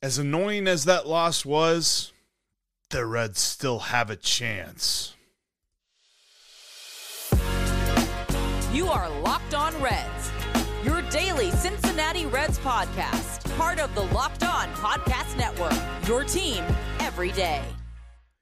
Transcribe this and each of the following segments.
As annoying as that loss was, the Reds still have a chance. You are Locked On Reds, your daily Cincinnati Reds podcast, part of the Locked On Podcast Network, your team every day.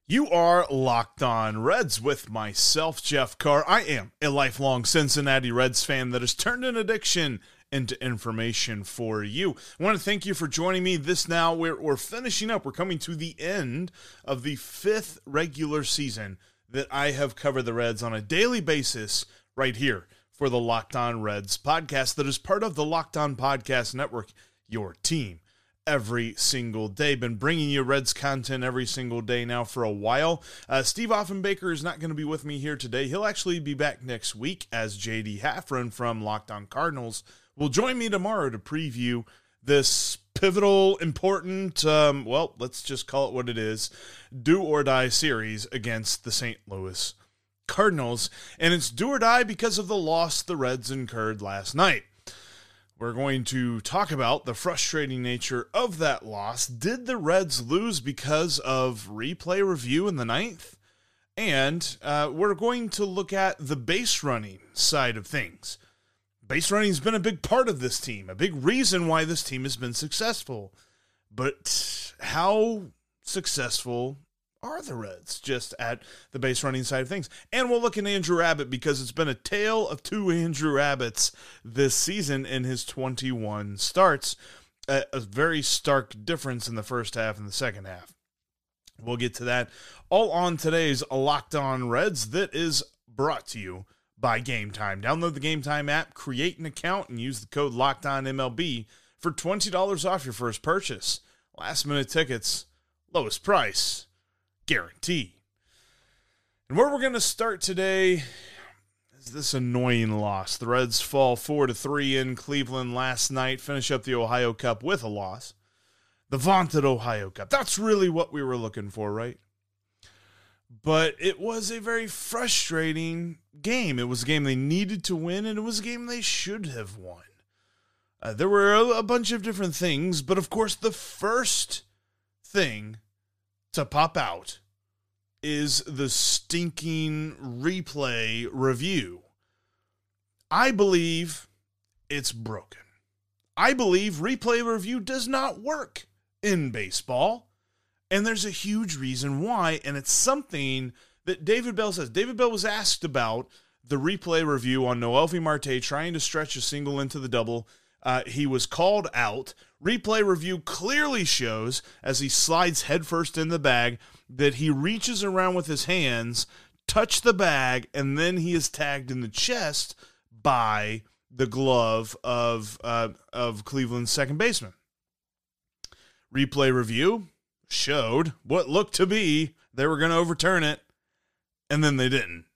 You are Locked On Reds with myself, Jeff Carr. I am a lifelong Cincinnati Reds fan that has turned an addiction into information for you. I want to thank you for joining me. This now, we're, we're finishing up. We're coming to the end of the fifth regular season that I have covered the Reds on a daily basis right here for the Locked On Reds podcast that is part of the Locked On Podcast Network, your team every single day. Been bringing you Reds content every single day now for a while. Uh, Steve Offenbaker is not going to be with me here today. He'll actually be back next week as JD Haffron from Locked On Cardinals will join me tomorrow to preview this pivotal, important, um, well, let's just call it what it is, do or die series against the St. Louis Cardinals. And it's do or die because of the loss the Reds incurred last night. We're going to talk about the frustrating nature of that loss. Did the Reds lose because of replay review in the ninth? And uh, we're going to look at the base running side of things. Base running has been a big part of this team, a big reason why this team has been successful. But how successful are the Reds just at the base running side of things? And we'll look at Andrew Abbott because it's been a tale of two Andrew Abbotts this season in his 21 starts. A, a very stark difference in the first half and the second half. We'll get to that all on today's Locked On Reds that is brought to you by Game Time. Download the Game Time app, create an account, and use the code LOCKEDONMLB for $20 off your first purchase. Last minute tickets, lowest price, guarantee. And where we're going to start today is this annoying loss. The Reds fall 4 to 3 in Cleveland last night, finish up the Ohio Cup with a loss. The vaunted Ohio Cup. That's really what we were looking for, right? But it was a very frustrating game. It was a game they needed to win, and it was a game they should have won. Uh, there were a, a bunch of different things, but of course, the first thing to pop out is the stinking replay review. I believe it's broken. I believe replay review does not work in baseball. And there's a huge reason why. And it's something that David Bell says. David Bell was asked about the replay review on Noelvi Marte trying to stretch a single into the double. Uh, he was called out. Replay review clearly shows as he slides headfirst in the bag that he reaches around with his hands, touch the bag, and then he is tagged in the chest by the glove of uh, of Cleveland's second baseman. Replay review showed what looked to be they were going to overturn it, and then they didn't.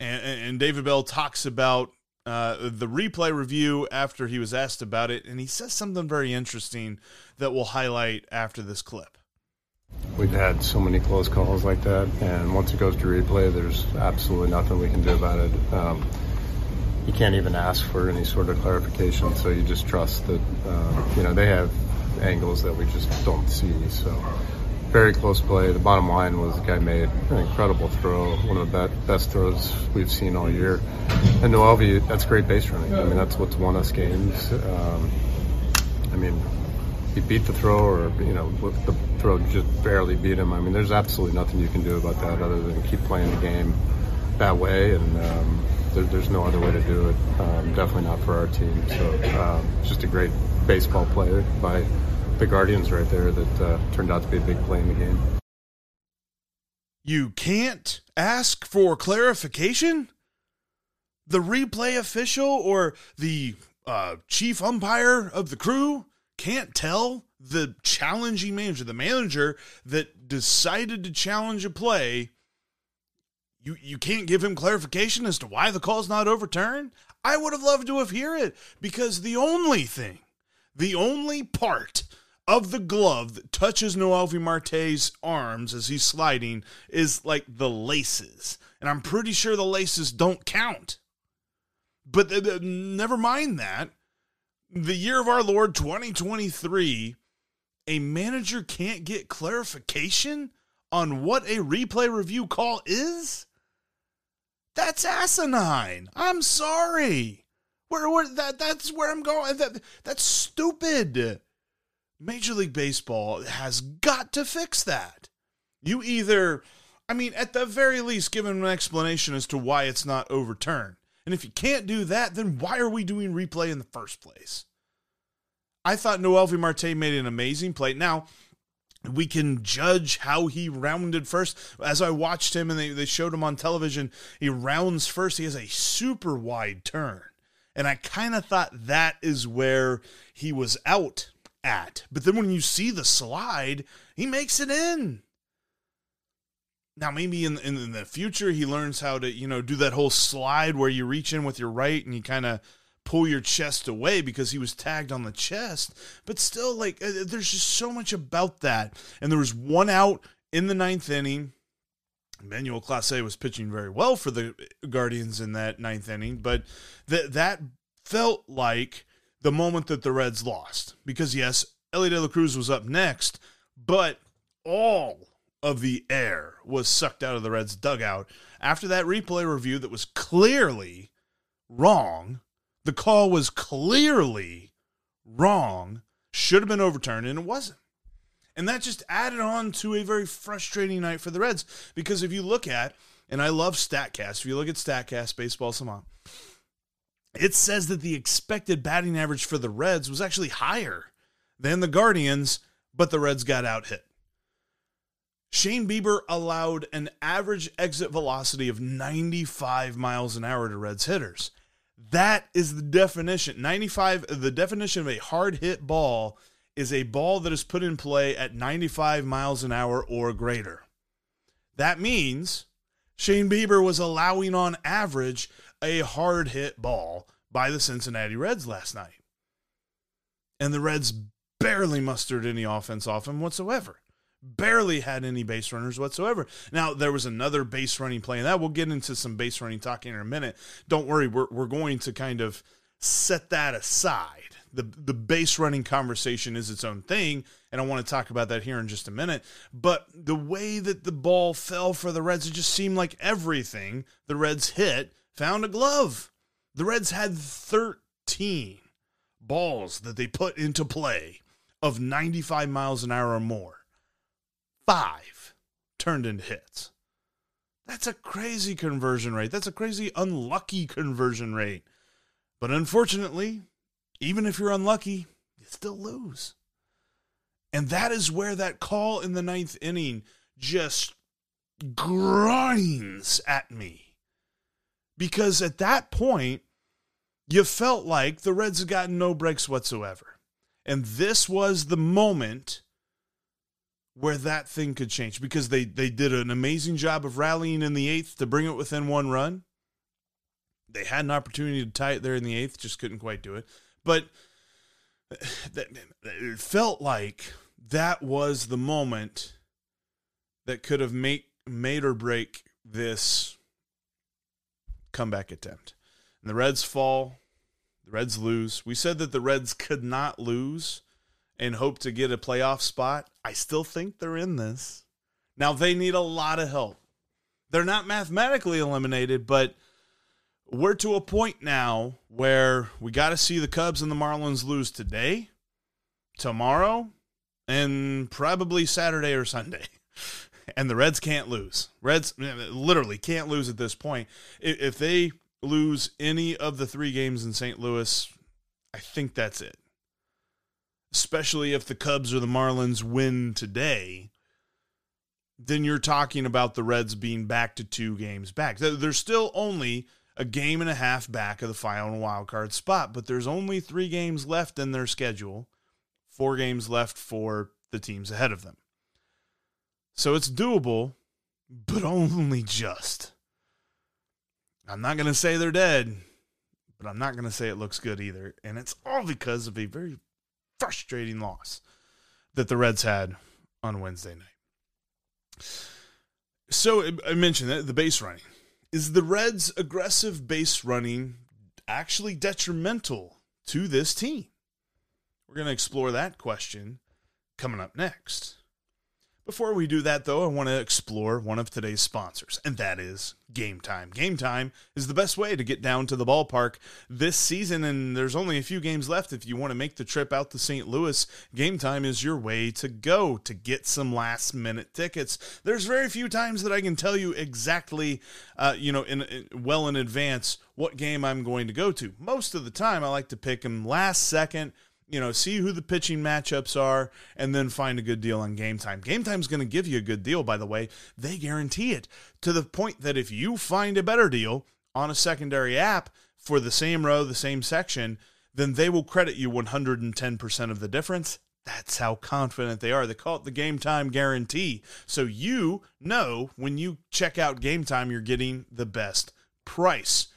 And, and David Bell talks about uh, the replay review after he was asked about it, and he says something very interesting that we'll highlight after this clip. We've had so many close calls like that, and once it goes to replay, there's absolutely nothing we can do about it. Um, you can't even ask for any sort of clarification. So you just trust that uh, you know they have angles that we just don't see. So very close play. The bottom line was the guy made an incredible throw, one of the best throws we've seen all year. And Noelvi, that's great base running. I mean, that's what's won us games. Um, I mean, he beat the throw, or you know, the throw just barely beat him. I mean, there's absolutely nothing you can do about that other than keep playing the game that way, and um, there, there's no other way to do it. Um, definitely not for our team. So, um, just a great baseball play by the Guardians right there that uh, turned out to be a big play in the game. You can't ask for clarification? The replay official or the uh, chief umpire of the crew can't tell the challenging manager, the manager that decided to challenge a play. You, you can't give him clarification as to why the call's not overturned? I would have loved to have hear it because the only thing, the only part of the glove that touches Noelvi Marte's arms as he's sliding is like the laces. And I'm pretty sure the laces don't count. But th- th- never mind that. The year of our Lord 2023, a manager can't get clarification on what a replay review call is? That's asinine. I'm sorry. Where, where that that's where I'm going. That that's stupid. Major League Baseball has got to fix that. You either, I mean, at the very least, give him an explanation as to why it's not overturned. And if you can't do that, then why are we doing replay in the first place? I thought Noelvi Marte made an amazing play. Now, we can judge how he rounded first. As I watched him and they, they showed him on television, he rounds first. He has a super wide turn. And I kind of thought that is where he was out at. But then when you see the slide, he makes it in. Now maybe in, in, in the future he learns how to you know do that whole slide where you reach in with your right and you kind of pull your chest away because he was tagged on the chest. But still, like uh, there's just so much about that. And there was one out in the ninth inning. Emmanuel Clase was pitching very well for the Guardians in that ninth inning, but that that felt like the moment that the Reds lost. Because, yes, Elly De La Cruz was up next, but all of the air was sucked out of the Reds' dugout after that replay review that was clearly wrong. The call was clearly wrong, should have been overturned, and it wasn't. And that just added on to a very frustrating night for the Reds because if you look at, and I love StatCast, if you look at StatCast, Baseball Savant, it says that the expected batting average for the Reds was actually higher than the Guardians, but the Reds got out hit. Shane Bieber allowed an average exit velocity of 95 miles an hour to Reds hitters. That is the definition. 95 the definition of a hard hit ball is a ball that is put in play at 95 miles an hour or greater. That means Shane Bieber was allowing on average a hard hit ball by the Cincinnati Reds last night. And the Reds barely mustered any offense off him whatsoever. Barely had any base runners whatsoever. Now, there was another base running play, and that we'll get into some base running talking in a minute. Don't worry, we're, we're going to kind of set that aside. The, the base running conversation is its own thing, and I want to talk about that here in just a minute. But the way that the ball fell for the Reds, it just seemed like everything the Reds hit found a glove. The Reds had 13 balls that they put into play of 95 miles an hour or more. Five turned into hits. That's a crazy conversion rate. That's a crazy unlucky conversion rate. But unfortunately, even if you're unlucky, you still lose. And that is where that call in the ninth inning just grinds at me because at that point, you felt like the Reds had gotten no breaks whatsoever. And this was the moment where that thing could change because they, they did an amazing job of rallying in the eighth to bring it within one run. They had an opportunity to tie it there in the eighth, just couldn't quite do it. But it felt like that was the moment that could have make, made or break this comeback attempt. And the Reds fall. The Reds lose. We said that the Reds could not lose and hope to get a playoff spot. I still think they're in this. Now, they need a lot of help. They're not mathematically eliminated, but we're to a point now where we got to see the Cubs and the Marlins lose today, tomorrow, and probably Saturday or Sunday. And the Reds can't lose. Reds eh, literally can't lose at this point. If they lose any of the three games in St. Louis, I think that's it. Especially if the Cubs or the Marlins win today, then you're talking about the Reds being back to two games back. They're still only a game and a half back of the final wild card spot, but there's only three games left in their schedule, four games left for the teams ahead of them. So it's doable, but only just. I'm not going to say they're dead, but I'm not going to say it looks good either. And it's all because of a very frustrating loss that the Reds had on Wednesday night. So I mentioned that the base running. Is the Reds' aggressive base running actually detrimental to this team? We're going to explore that question coming up next. Before we do that, though, I want to explore one of today's sponsors, and that is Game Time. Game Time is the best way to get down to the ballpark this season, and there's only a few games left. If you want to make the trip out to St. Louis, Game Time is your way to go to get some last minute tickets. There's very few times that I can tell you exactly, uh, you know, in, in well in advance what game I'm going to go to. Most of the time, I like to pick them last second you know, see who the pitching matchups are, and then find a good deal on game time. Game time's going to give you a good deal, by the way. They guarantee it to the point that if you find a better deal on a secondary app for the same row, the same section, then they will credit you 110% of the difference. That's how confident they are. They call it the game time guarantee. So you know when you check out game time, you're getting the best price.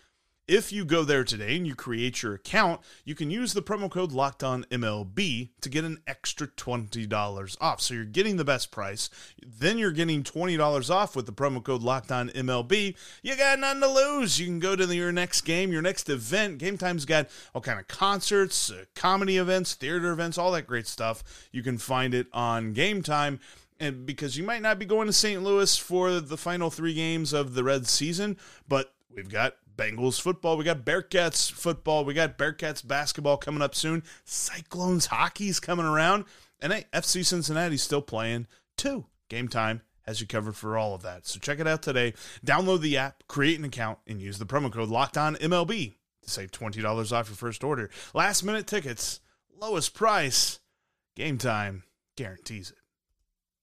If you go there today and you create your account, you can use the promo code Locked On MLB to get an extra $20 off. So you're getting the best price. Then you're getting $20 off with the promo code Locked On MLB. You got nothing to lose. You can go to the, your next game, your next event. Game Time's got all kind of concerts, uh, comedy events, theater events, all that great stuff. You can find it on Game Time and because you might not be going to St. Louis for the final three games of the Reds season, but we've got Bengals football. We got Bearcats football. We got Bearcats basketball coming up soon. Cyclones hockey's coming around. And hey, FC Cincinnati's still playing too. Game time has you covered for all of that. So check it out today. Download the app, create an account, and use the promo code Locked On MLB to save twenty dollars off your first order. Last minute tickets, lowest price. Game time guarantees it.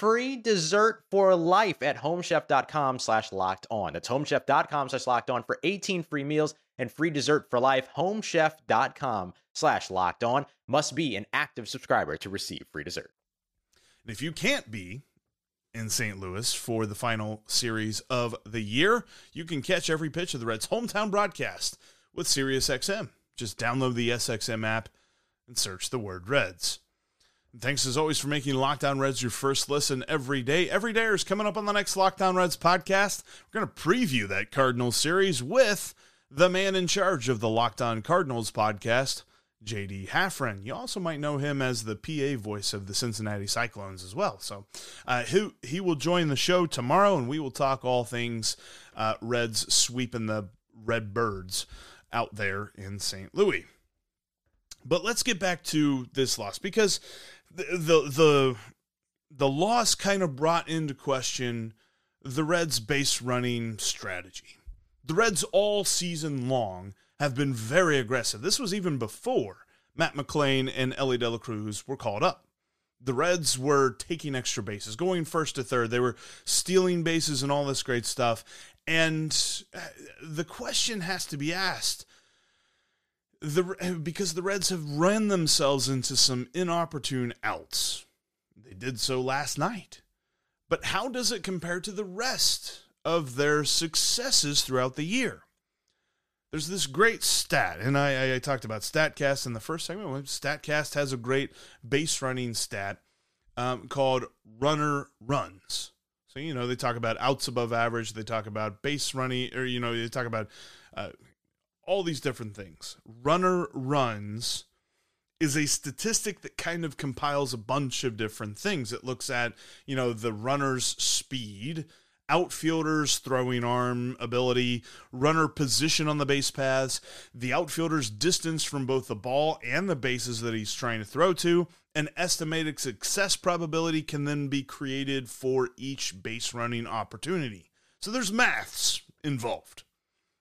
free dessert for life at homechef.com slash locked on. That's homechef.com slash locked on for 18 free meals and free dessert for life. Homechef.com slash locked on must be an active subscriber to receive free dessert. And if you can't be in St. Louis for the final series of the year, you can catch every pitch of the Reds' hometown broadcast with SiriusXM. Just download the SXM app and search the word Reds. Thanks as always for making Locked On Reds your first listen every day. Every day is coming up on the next Locked On Reds podcast. We're going to preview that Cardinals series with the man in charge of the Locked On Cardinals podcast, JD Haffren. You also might know him as the PA voice of the Cincinnati Cyclones as well. So uh, he, he will join the show tomorrow, and we will talk all things uh, Reds sweeping the Red Birds out there in St. Louis. But let's get back to this loss because the the the, loss kind of brought into question the Reds' base running strategy. The Reds all season long have been very aggressive. This was even before Matt McLain and Elly De La Cruz were called up. The Reds were taking extra bases, going first to third. They were stealing bases and all this great stuff. And uh, the question has to be asked the because the Reds have ran themselves into some inopportune outs. They did so last night. But how does it compare to the rest of their successes throughout the year? There's this great stat, and I, I talked about StatCast in the first segment. StatCast has a great base running stat um, called runner runs. So, you know, they talk about outs above average, they talk about base running, or, you know, they talk about uh, all these different things. Runner runs is a statistic that kind of compiles a bunch of different things. It looks at, you know, the runner's speed, outfielders throwing arm ability, runner position on the base paths, the outfielder's distance from both the ball and the bases that he's trying to throw to. An estimated success probability can then be created for each base running opportunity. So there's maths involved.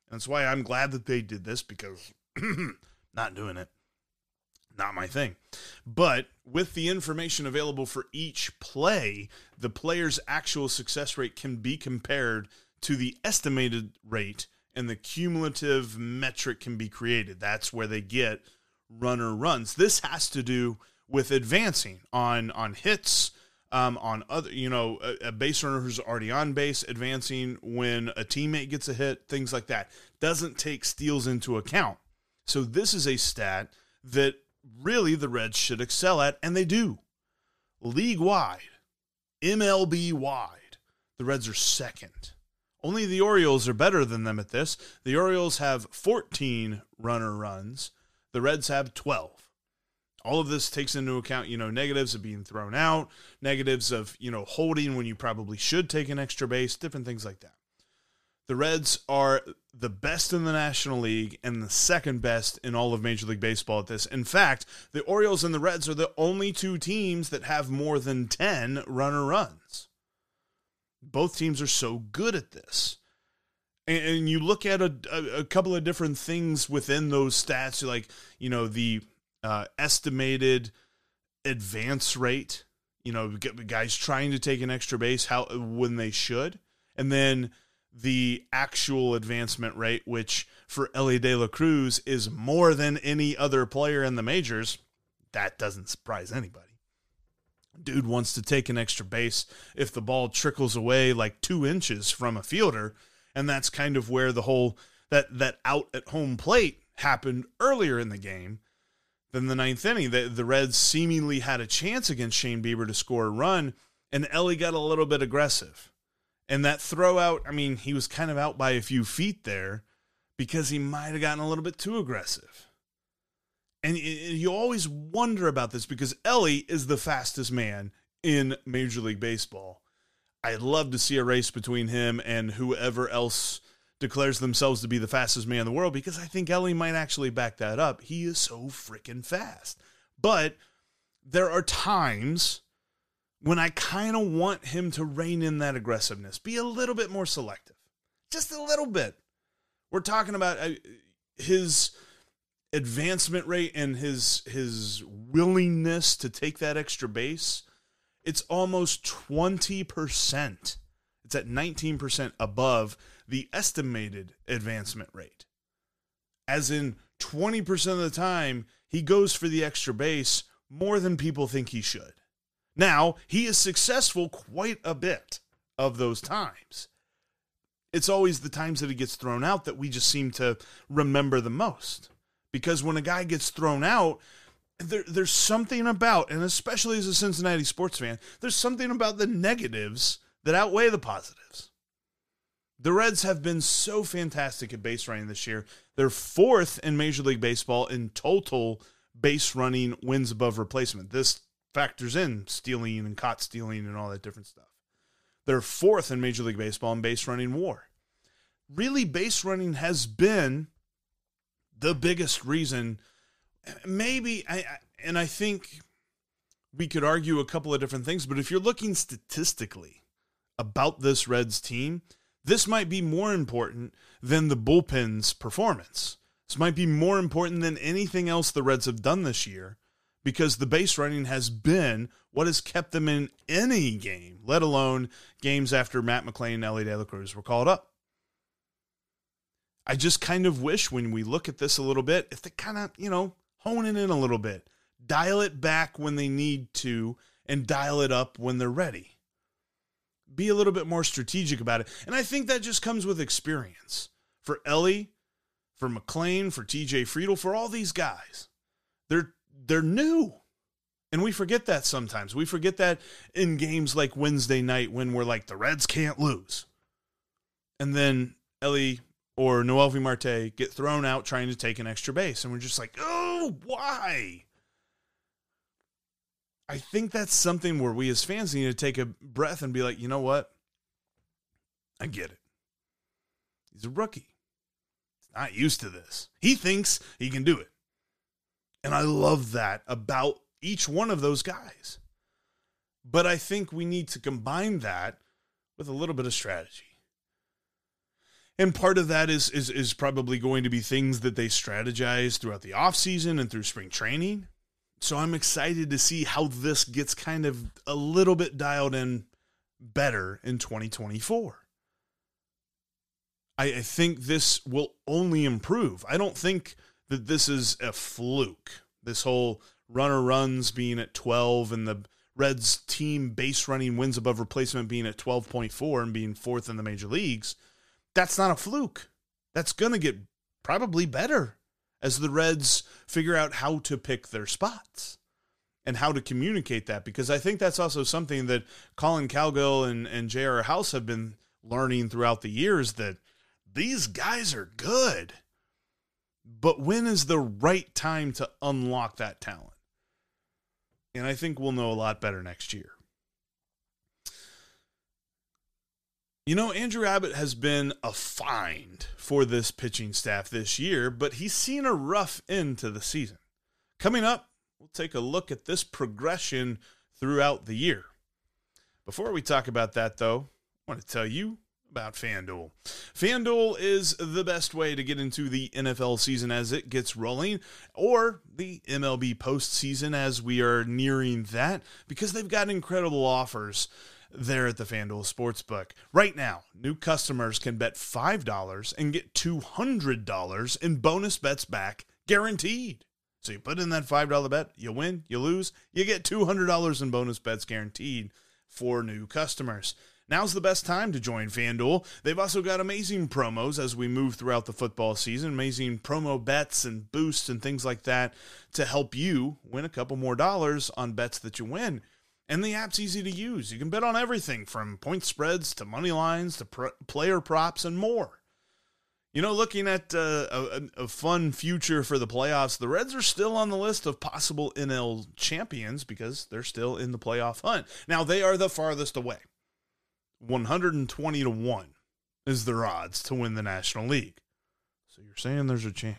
That's why I'm glad that they did this because not doing it. Not my thing. But with the information available for each play, the player's actual success rate can be compared to the estimated rate, and the cumulative metric can be created. That's where they get runner runs. This has to do with advancing on on hits, um, on other, you know, a, a, base runner who's already on base, advancing when a teammate gets a hit, things like that. Doesn't take steals into account. So this is a stat that really the Reds should excel at, and they do. League wide, MLB wide, the Reds are second. Only the Orioles are better than them at this. The Orioles have 14 runner runs, the Reds have 12. All of this takes into account, you know, negatives of being thrown out, negatives of, you know, holding when you probably should take an extra base, different things like that. The Reds are the best in the National League and the second best in all of Major League Baseball at this. In fact, the Orioles and the Reds are the only two teams that have more than 10 runner runs. Both teams are so good at this. And, you look at a, a, couple of different things within those stats, like, you know, the uh, estimated advance rate, you know, guys trying to take an extra base how when they should. And then the actual advancement rate, which for Elly De La Cruz is more than any other player in the majors, that doesn't surprise anybody. Dude wants to take an extra base if the ball trickles away like two inches from a fielder, and that's kind of where the whole that that out at home plate happened earlier in the game than the ninth inning. The, the Reds seemingly had a chance against Shane Bieber to score a run, and Elly got a little bit aggressive and that throw out, I mean, he was kind of out by a few feet there because he might have gotten a little bit too aggressive. And you always wonder about this because Elly is the fastest man in Major League Baseball. I'd love to see a race between him and whoever else declares themselves to be the fastest man in the world because I think Elly might actually back that up. He is so freaking fast. But there are times when I kind of want him to rein in that aggressiveness, be a little bit more selective, just a little bit. We're talking about uh, his advancement rate and his his willingness to take that extra base. It's almost 20%. It's at 19% above the estimated advancement rate. As in 20% of the time, he goes for the extra base more than people think he should. Now, he is successful quite a bit of those times. It's always the times that he gets thrown out that we just seem to remember the most. Because when a guy gets thrown out, there, there's something about, and especially as a Cincinnati sports fan, there's something about the negatives that outweigh the positives. The Reds have been so fantastic at base running this year. They're fourth in Major League Baseball in total base running wins above replacement. This factors in stealing and caught stealing and all that different stuff. They're fourth in Major League Baseball in base running war. Really, base running has been the biggest reason. Maybe, I, and I think we could argue a couple of different things, but if you're looking statistically about this Reds team, This might be more important than the bullpen's performance. This might be more important than anything else the Reds have done this year because the base running has been what has kept them in any game, let alone games after Matt McLain and Elly De La Cruz were called up. I just kind of wish when we look at this a little bit, if they kind of, you know, hone it in a little bit, dial it back when they need to, and dial it up when they're ready. Be a little bit more strategic about it. And I think that just comes with experience. For Elly, for McLain, for TJ Friedl, for all these guys. They're they're new. And we forget that sometimes. We forget that in games like Wednesday night when we're like, the Reds can't lose. And then Elly or Noelvi Marte get thrown out trying to take an extra base. And we're just like, oh, why? I think that's something where we as fans need to take a breath and be like, you know what? I get it. He's a rookie. He's not used to this. He thinks he can do it. And I love that about each one of those guys. But I think we need to combine that with a little bit of strategy. And part of that is is is probably going to be things that they strategize throughout the offseason and through spring training. So I'm excited to see how this gets kind of a little bit dialed in better in 2024. I, I think this will only improve. I don't think that this is a fluke. This whole runner runs being at 12 and the Reds team base running wins above replacement being at 12.4 and being fourth in the major leagues. That's not a fluke. That's going to get probably better as the Reds figure out how to pick their spots and how to communicate that because I think that's also something that Collin Cowgill and, and J.R. House have been learning throughout the years that these guys are good. But when is the right time to unlock that talent? And I think we'll know a lot better next year. You know, Andrew Abbott has been a find for this pitching staff this year, but he's seen a rough end to the season. Coming up, we'll take a look at this progression throughout the year. Before we talk about that, though, I want to tell you about FanDuel. FanDuel is the best way to get into the NFL season as it gets rolling, or the MLB postseason as we are nearing that, because they've got incredible offers there at the FanDuel Sportsbook. Right now, new customers can bet $5 and get $200 in bonus bets back guaranteed. So you put in that $5 bet, you win, you lose, you get $200 in bonus bets guaranteed for new customers. Now's the best time to join FanDuel. They've also got amazing promos as we move throughout the football season, amazing promo bets and boosts and things like that to help you win a couple more dollars on bets that you win. And the app's easy to use. You can bet on everything from point spreads to money lines to player props and more. You know, looking at uh, a, a, fun future for the playoffs, the Reds are still on the list of possible NL champions because they're still in the playoff hunt. Now, they are the farthest away. 120 to 1 is their odds to win the National League. So you're saying there's a chance.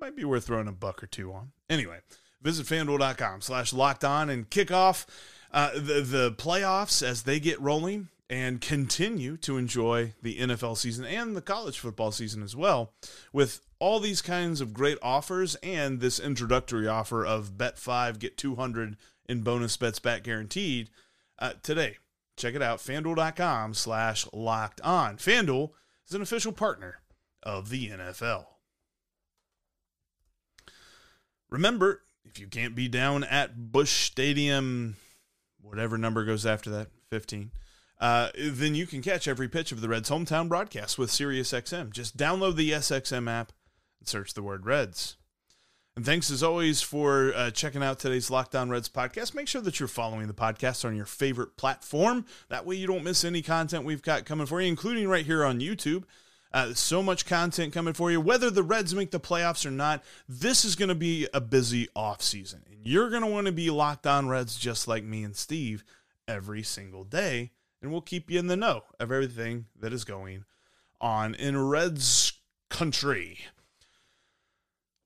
Might be worth throwing a buck or two on. Anyway, Visit fanduel.com slash locked on and kick off uh, the, the playoffs as they get rolling and continue to enjoy the NFL season and the college football season as well with all these kinds of great offers and this introductory offer of bet 5 get 200 in bonus bets back guaranteed uh, today. Check it out fanduel.com slash locked on. Fanduel is an official partner of the nfl remember if you can't be down at Busch Stadium, whatever number goes after that, 15, uh, then you can catch every pitch of the Reds' hometown broadcast with SiriusXM. Just download the SXM app and search the word Reds. And thanks as always for uh, checking out today's Locked On Reds podcast. Make sure that you're following the podcast on your favorite platform. That way you don't miss any content we've got coming for you, including right here on YouTube. Uh, so much content coming for you. Whether the Reds make the playoffs or not, this is going to be a busy offseason. And you're going to want to be locked on Reds just like me and Steve every single day. And we'll keep you in the know of everything that is going on in Reds country.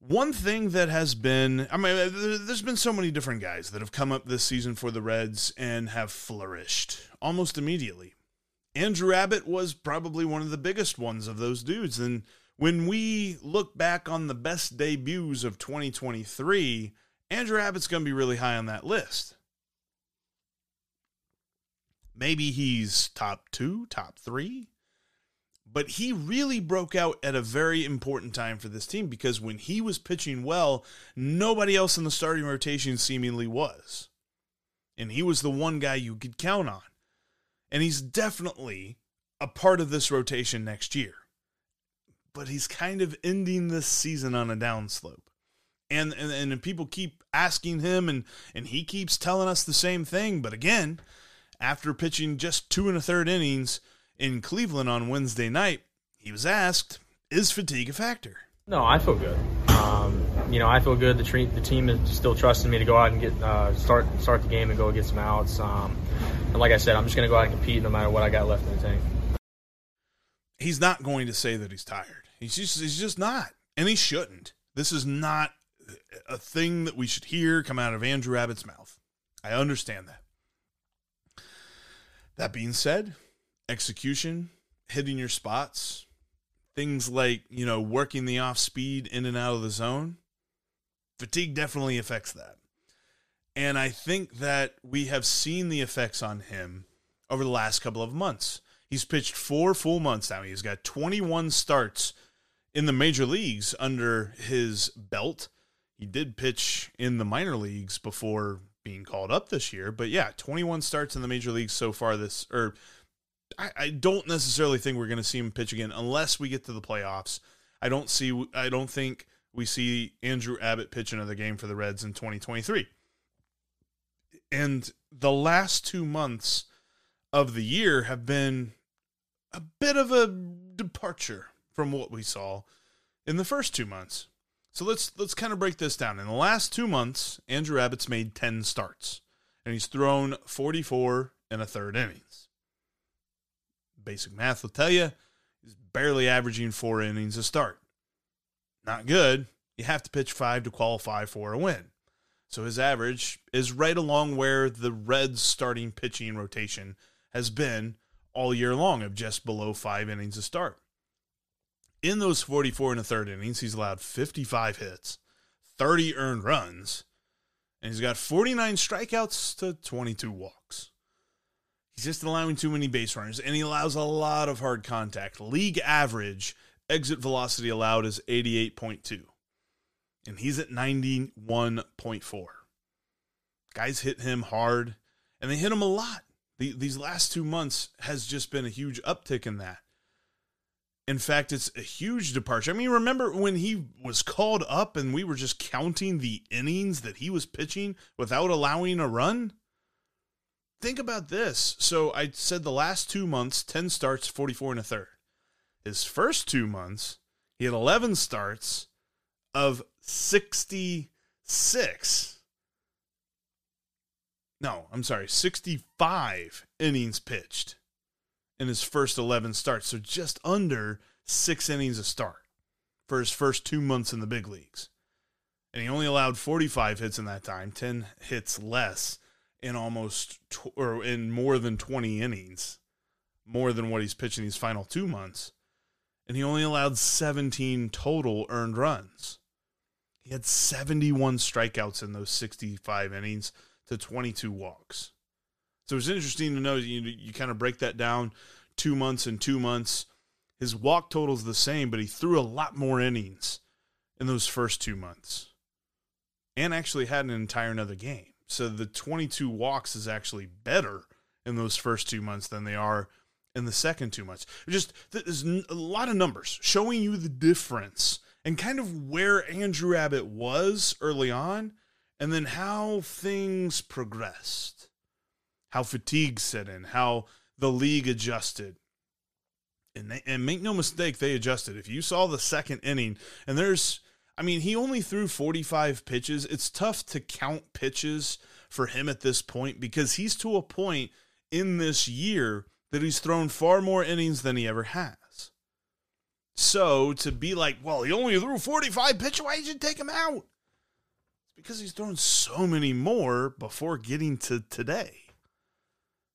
One thing that has been, I mean, there's been so many different guys that have come up this season for the Reds and have flourished almost immediately. Andrew Abbott was probably one of the biggest ones of those dudes. And when we look back on the best debuts of 2023, Andrew Abbott's going to be really high on that list. Maybe he's top two, top three. But he really broke out at a very important time for this team because when he was pitching well, nobody else in the starting rotation seemingly was. And he was the one guy you could count on. And he's definitely a part of this rotation next year. But he's kind of ending this season on a downslope. And, and and people keep asking him and and he keeps telling us the same thing. But again, after pitching just two and a third innings in Cleveland on Wednesday night, he was asked, "Is fatigue a factor?" No, I feel good. Um, you know, I feel good. The, tre- the team is still trusting me to go out and get uh, start start the game and go get some outs. Um, and like I said, I'm just going to go out and compete no matter what I got left in the tank. He's not going to say that he's tired. He's just he's just not, and he shouldn't. This is not a thing that we should hear come out of Andrew Abbott's mouth. I understand that. That being said, execution, hitting your spots, things like, you know, working the off speed in and out of the zone, fatigue definitely affects that. And I think that we have seen the effects on him over the last couple of months. He's pitched four full months now. He's got 21 starts in the major leagues under his belt. He did pitch in the minor leagues before being called up this year, but yeah, 21 starts in the major leagues so far this, or I, I don't necessarily think we're going to see him pitch again unless we get to the playoffs. I don't see. I don't think we see Andrew Abbott pitch another game for the Reds in 2023. And the last two months of the year have been a bit of a departure from what we saw in the first two months. So let's let's kind of break this down. In the last two months, Andrew Abbott's made 10 starts, and he's thrown 44 and a third innings basic math will tell you he's barely averaging four innings a start. Not good. You have to pitch five to qualify for a win. So his average is right along where the Reds' starting pitching rotation has been all year long of just below five innings a start. In those 44 and a third innings, he's allowed 55 hits, 30 earned runs, and he's got 49 strikeouts to 22 walks. He's just allowing too many base runners, and he allows a lot of hard contact. League average exit velocity allowed is 88.2, and he's at 91.4. Guys hit him hard, and they hit him a lot. The, these last two months has just been a huge uptick in that. In fact, it's a huge departure. I mean, remember when he was called up and we were just counting the innings that he was pitching without allowing a run? think about this. So I said the last two months, 10 starts, 44 and a third. His first two months, he had 11 starts of 66. No, I'm sorry, 65 innings pitched in his first 11 starts. So just under six innings a start for his first two months in the big leagues. And he only allowed 45 hits in that time, 10 hits less in almost tw- or in more than 20 innings, more than what he's pitching these final two months. And he only allowed 17 total earned runs. He had 71 strikeouts in those 65 innings to 22 walks. So it's interesting to know you, you kind of break that down two months and two months. His walk total is the same, but he threw a lot more innings in those first two months and actually had an entire another game. So the 22 walks is actually better in those first two months than they are in the second too much. Just there's a lot of numbers showing you the difference and kind of where Andrew Abbott was early on and then how things progressed, how fatigue set in, how the league adjusted. And, they, and make no mistake, they adjusted. If you saw the second inning, and there's I mean, he only threw 45 pitches. It's tough to count pitches for him at this point because he's to a point in this year that he's thrown far more innings than he ever has. So to be like, well, he only threw 45 pitches, why did you take him out? It's because he's thrown so many more before getting to today.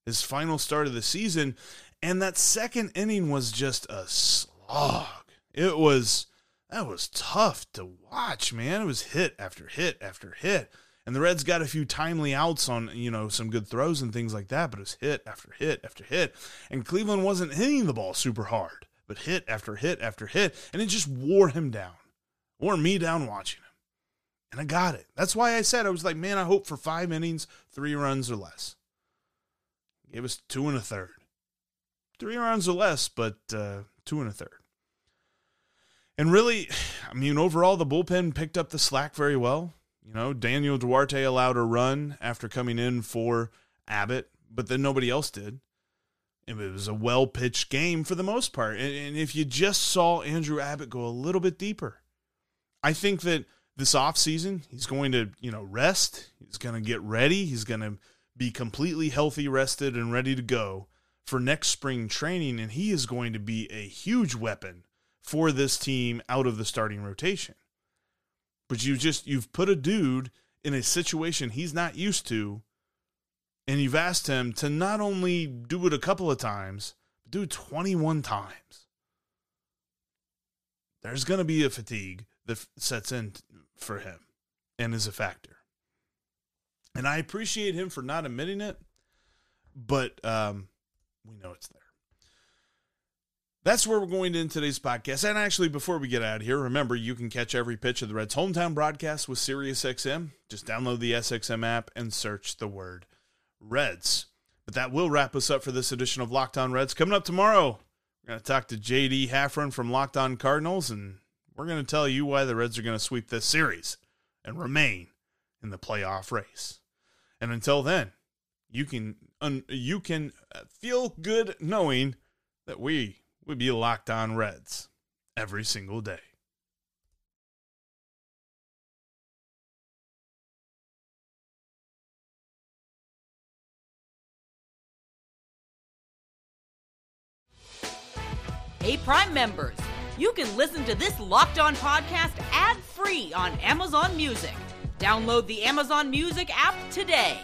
His final start of the season. And that second inning was just a slog. It was that was tough to watch, man. It was hit after hit after hit. And the Reds got a few timely outs on, you know, some good throws and things like that, but it was hit after hit after hit. And Cleveland wasn't hitting the ball super hard, but hit after hit after hit. And it just wore him down, wore me down watching him. And I got it. That's why I said, I was like, man, I hope for five innings, three runs or less. Gave us two and a third. Three runs or less, but uh, two and a third. And really, I mean, overall, the bullpen picked up the slack very well. You know, Daniel Duarte allowed a run after coming in for Abbott, but then nobody else did. It was a well pitched game for the most part. And, if you just saw Andrew Abbott go a little bit deeper, I think that this offseason, he's going to, you know, rest. He's going to get ready. He's going to be completely healthy, rested, and ready to go for next spring training. And he is going to be a huge weapon for this team out of the starting rotation but you just you've put a dude in a situation he's not used to and you've asked him to not only do it a couple of times but do it 21 times. There's going to be a fatigue that sets in for him and is a factor. And i appreciate him for not admitting it but um, we know it's there that's where we're going to end today's podcast. And actually, before we get out of here, remember you can catch every pitch of the Reds' hometown broadcast with SiriusXM. Just download the SXM app and search the word Reds. But that will wrap us up for this edition of Locked On Reds. Coming up tomorrow, we're going to talk to JD Haffron from Locked On Cardinals, and we're going to tell you why the Reds are going to sweep this series and remain in the playoff race. And until then, you can un- you can feel good knowing that we would be locked on Reds every single day. Hey, Prime members, you can listen to this Locked On podcast ad free on Amazon Music. Download the Amazon Music app today.